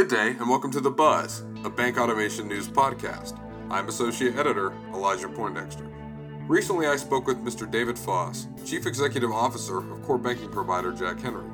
Good day, and welcome to The Buzz, a bank automation news podcast. I'm Associate Editor Elijah Poindexter. Recently, I spoke with Mr. David Foss, Chief Executive Officer of core banking provider Jack Henry.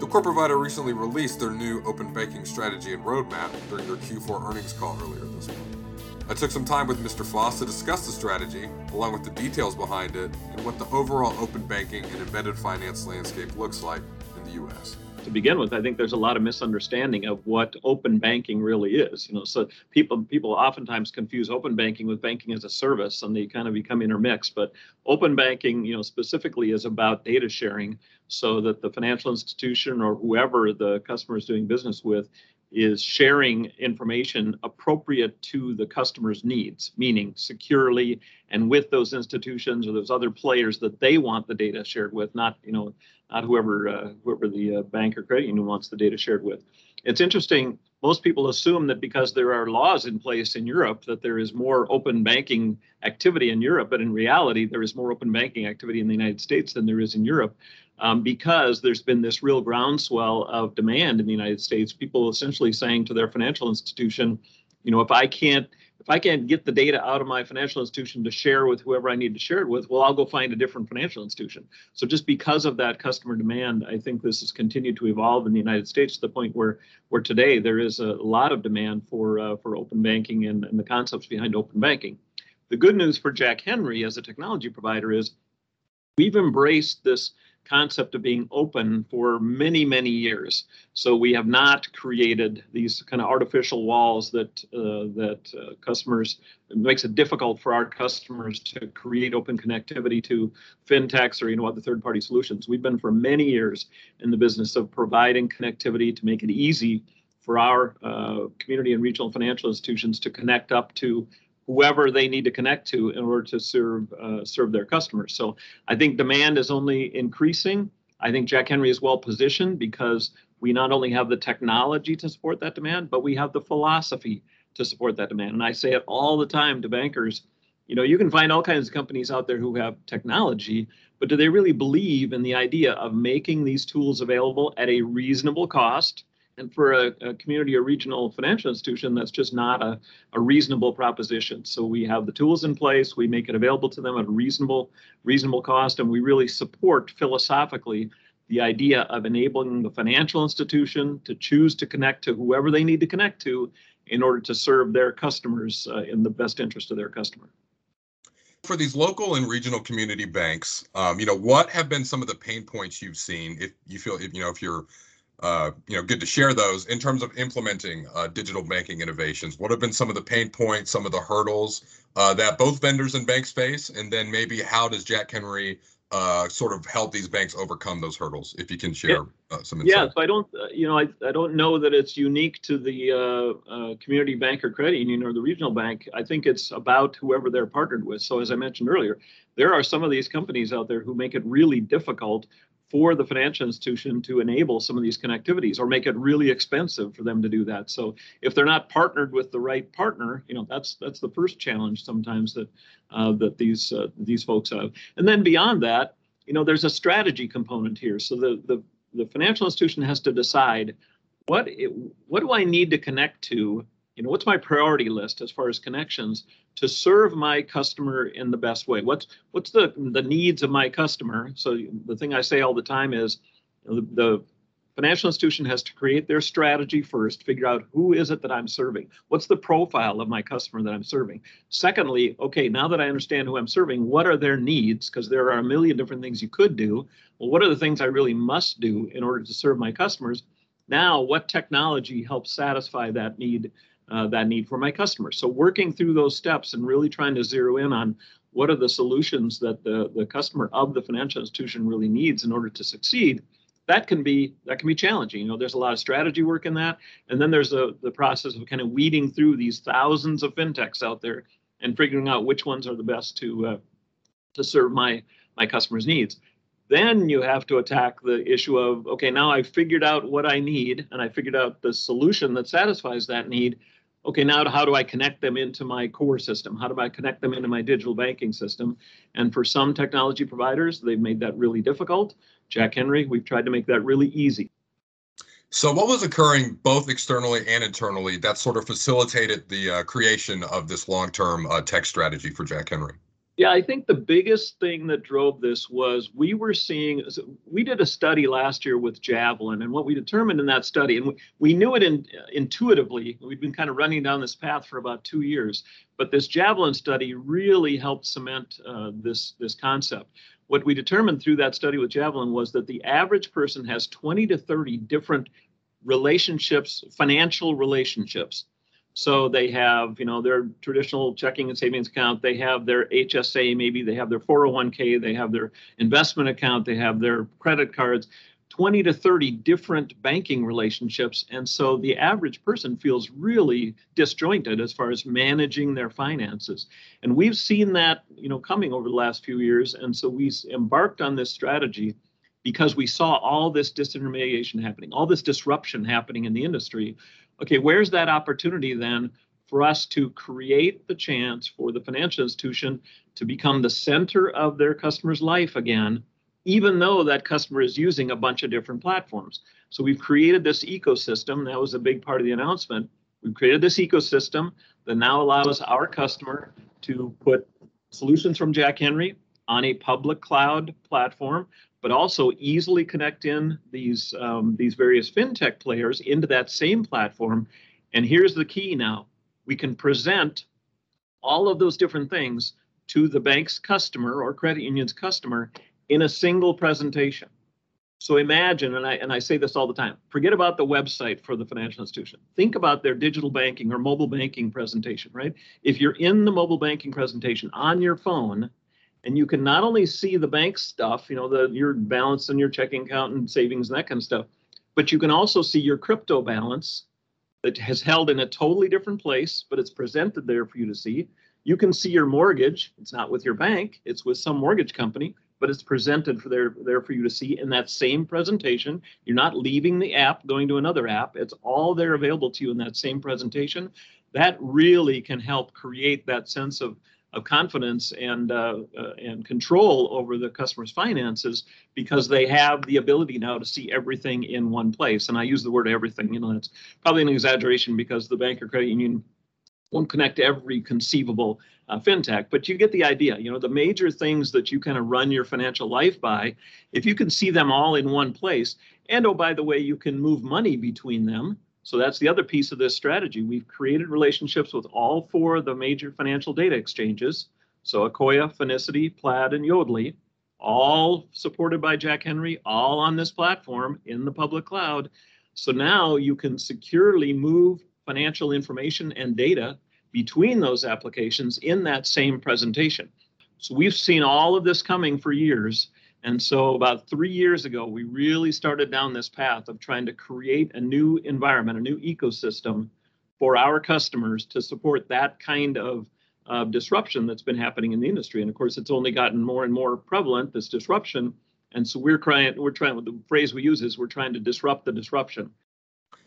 The core provider recently released their new open banking strategy and roadmap during their Q4 earnings call earlier this month. I took some time with Mr. Foss to discuss the strategy, along with the details behind it, and what the overall open banking and embedded finance landscape looks like in the U.S to begin with, I think there's a lot of misunderstanding of what open banking really is. You know, so people people oftentimes confuse open banking with banking as a service, and they kind of become intermixed. But open banking, you know, specifically is about data sharing, so that the financial institution or whoever the customer is doing business with is sharing information appropriate to the customer's needs, meaning securely and with those institutions or those other players that they want the data shared with, not you know, not whoever uh, whoever the uh, bank or credit union wants the data shared with. It's interesting. Most people assume that because there are laws in place in Europe that there is more open banking activity in Europe, but in reality, there is more open banking activity in the United States than there is in Europe um, because there's been this real groundswell of demand in the United States. People essentially saying to their financial institution, you know, if I can't if I can't get the data out of my financial institution to share with whoever I need to share it with, well, I'll go find a different financial institution. So just because of that customer demand, I think this has continued to evolve in the United States to the point where where today there is a lot of demand for uh, for open banking and, and the concepts behind open banking. The good news for Jack Henry as a technology provider is we've embraced this concept of being open for many, many years. So we have not created these kind of artificial walls that uh, that uh, customers it makes it difficult for our customers to create open connectivity to fintechs or you know other third-party solutions. We've been for many years in the business of providing connectivity to make it easy for our uh, community and regional financial institutions to connect up to whoever they need to connect to in order to serve uh, serve their customers. So I think demand is only increasing. I think Jack Henry is well positioned because we not only have the technology to support that demand, but we have the philosophy to support that demand. And I say it all the time to bankers. You know, you can find all kinds of companies out there who have technology, but do they really believe in the idea of making these tools available at a reasonable cost and for a, a, community or regional financial institution, that's just not a, a reasonable proposition. So we have the tools in place, we make it available to them at a reasonable, reasonable cost, and we really support philosophically the idea of enabling the financial institution to choose to connect to whoever they need to connect to in order to serve their customers uh, in the best interest of their customer for these local and regional community banks um, you know what have been some of the pain points you've seen if you feel if you know if you're uh, you know, good to share those in terms of implementing uh, digital banking innovations. What have been some of the pain points, some of the hurdles uh, that both vendors and banks face, and then maybe how does Jack Henry uh, sort of help these banks overcome those hurdles? If you can share. Uh, some insight. Yeah, so I don't, uh, you know, I, I don't know that it's unique to the community bank or credit union or the regional bank. I think it's about whoever they're partnered with. So as I mentioned earlier, there are some of these companies out there who make it really difficult for the financial institution to enable some of these connectivities or make it really expensive for them to do that. So if they're not partnered with the right partner, you know that's that's the first challenge sometimes that uh, that these uh, these folks have. And then beyond that, you know, there's a strategy component here. So the the the financial institution has to decide what it, what do I need to connect to you know what's my priority list as far as connections to serve my customer in the best way? What's what's the the needs of my customer? So the thing i say all the time is you know, the, the financial institution has to create their strategy first figure out who is it that i'm serving? What's the profile of my customer that i'm serving? Secondly okay now that i understand who i'm serving what are their needs? Because there are a million different things you could do. Well what are the things i really must do in order to serve my customers? Now what technology helps satisfy that need uh, that need for my customers. So working through those steps and really trying to zero in on what are the solutions that the, the customer of the financial institution really needs in order to succeed that can be that can be challenging. You know there's a lot of strategy work in that. And then there's a, the process of kind of weeding through these thousands of fintechs out there and figuring out which ones are the best to uh, to serve my my customers needs. Then you have to attack the issue of okay now i've figured out what i need and i figured out the solution that satisfies that need okay, now how do I connect them into my core system? How do I connect them into my digital banking system? And for some technology providers, they've made that really difficult. Jack Henry, we've tried to make that really easy. So, what was occurring both externally and internally that sort of facilitated the uh, creation of this long term uh, tech strategy for Jack Henry? Yeah, I think the biggest thing that drove this was we were seeing, we did a study last year with Javelin, and what we determined in that study, and we, we knew it in, intuitively, we'd been kind of running down this path for about two years, but this Javelin study really helped cement uh, this, this concept. What we determined through that study with Javelin was that the average person has 20 to 30 different relationships, financial relationships so they have, you know, their traditional checking and savings account. They have their HSA, maybe they have their 401k, they have their investment account, they have their credit cards, 20 to 30 different banking relationships. And so the average person feels really disjointed as far as managing their finances. And we've seen that, you know, coming over the last few years. And so we embarked on this strategy because we saw all this disintermediation happening, all this disruption happening in the industry okay, where's that opportunity then for us to create the chance for the financial institution to become the center of their customer's life again, even though that customer is using a bunch of different platforms. So we've created this ecosystem. That was a big part of the announcement. We've created this ecosystem that now allows our customer to put solutions from Jack Henry on a public cloud platform but also easily connect in these um, these various fintech players into that same platform. And here's the key now: we can present all of those different things to the bank's customer or credit union's customer in a single presentation. So imagine, and I and I say this all the time, forget about the website for the financial institution. Think about their digital banking or mobile banking presentation, right? If you're in the mobile banking presentation on your phone, and you can not only see the bank stuff, you know, the your balance in your checking account and savings and that kind of stuff, but you can also see your crypto balance that has held in a totally different place, but it's presented there for you to see. You can see your mortgage. It's not with your bank, it's with some mortgage company, but it's presented for there, there for you to see in that same presentation. You're not leaving the app, going to another app. It's all there available to you in that same presentation. That really can help create that sense of of confidence and uh, uh, and control over the customer's finances because they have the ability now to see everything in one place. And I use the word everything. You know, that's probably an exaggeration because the bank or credit union won't connect every conceivable uh, fintech, but you get the idea. You know, the major things that you kind of run your financial life by, if you can see them all in one place, and oh, by the way, you can move money between them so that's the other piece of this strategy. We've created relationships with all four of the major financial data exchanges. So Akoya, Finicity, Plaid, and Yodlee, all supported by Jack Henry, all on this platform in the public cloud. So now you can securely move financial information and data between those applications in that same presentation. So we've seen all of this coming for years. And so, about three years ago, we really started down this path of trying to create a new environment, a new ecosystem for our customers to support that kind of uh, disruption that's been happening in the industry. And of course, it's only gotten more and more prevalent, this disruption. And so, we're trying, we're trying, the phrase we use is we're trying to disrupt the disruption.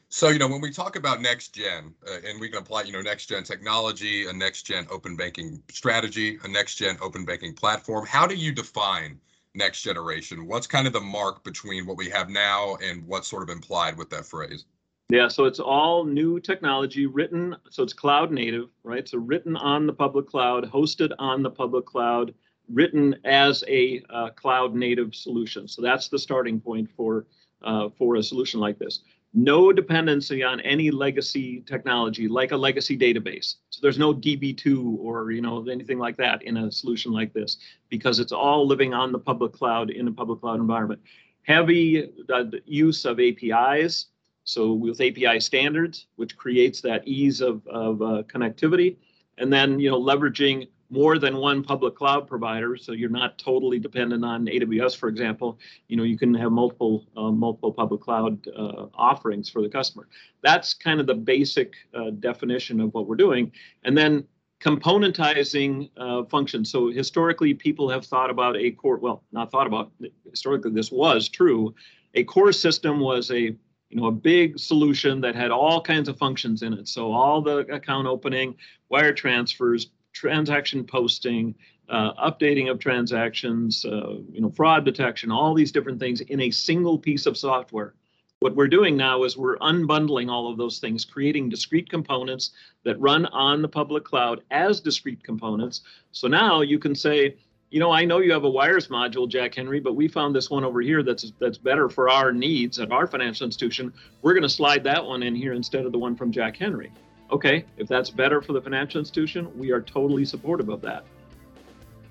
So, you know, when we talk about next gen, uh, and we can apply, you know, next gen technology, a next gen open banking strategy, a next gen open banking platform, how do you define? Next generation? What's kind of the mark between what we have now and what's sort of implied with that phrase? Yeah, so it's all new technology written, so it's cloud native, right? So written on the public cloud, hosted on the public cloud, written as a uh, cloud native solution. So that's the starting point for uh, for a solution like this no dependency on any legacy technology like a legacy database. So there's no DB2 or you know anything like that in a solution like this because it's all living on the public cloud in a public cloud environment. Heavy uh, use of APIs, so with API standards, which creates that ease of, of uh, connectivity, and then you know leveraging more than one public cloud provider, so you're not totally dependent on AWS, for example. You know, you can have multiple uh, multiple public cloud uh, offerings for the customer. That's kind of the basic uh, definition of what we're doing, and then componentizing uh, functions. So historically, people have thought about a core. Well, not thought about. Historically, this was true. A core system was a you know a big solution that had all kinds of functions in it. So all the account opening, wire transfers, transaction posting, uh, updating of transactions, uh, you know, fraud detection, all these different things in a single piece of software. What we're doing now is we're unbundling all of those things, creating discrete components that run on the public cloud as discrete components. So now you can say, you know, I know you have a wires module, Jack Henry, but we found this one over here that's that's better for our needs at our financial institution. We're going to slide that one in here instead of the one from Jack Henry. Okay, if that's better for the financial institution, we are totally supportive of that.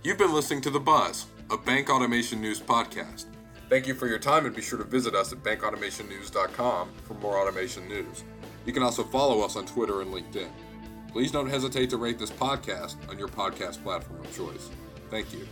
You've been listening to The Buzz, a bank automation news podcast. Thank you for your time and be sure to visit us at bankautomationnews.com for more automation news. You can also follow us on Twitter and LinkedIn. Please don't hesitate to rate this podcast on your podcast platform of choice. Thank you.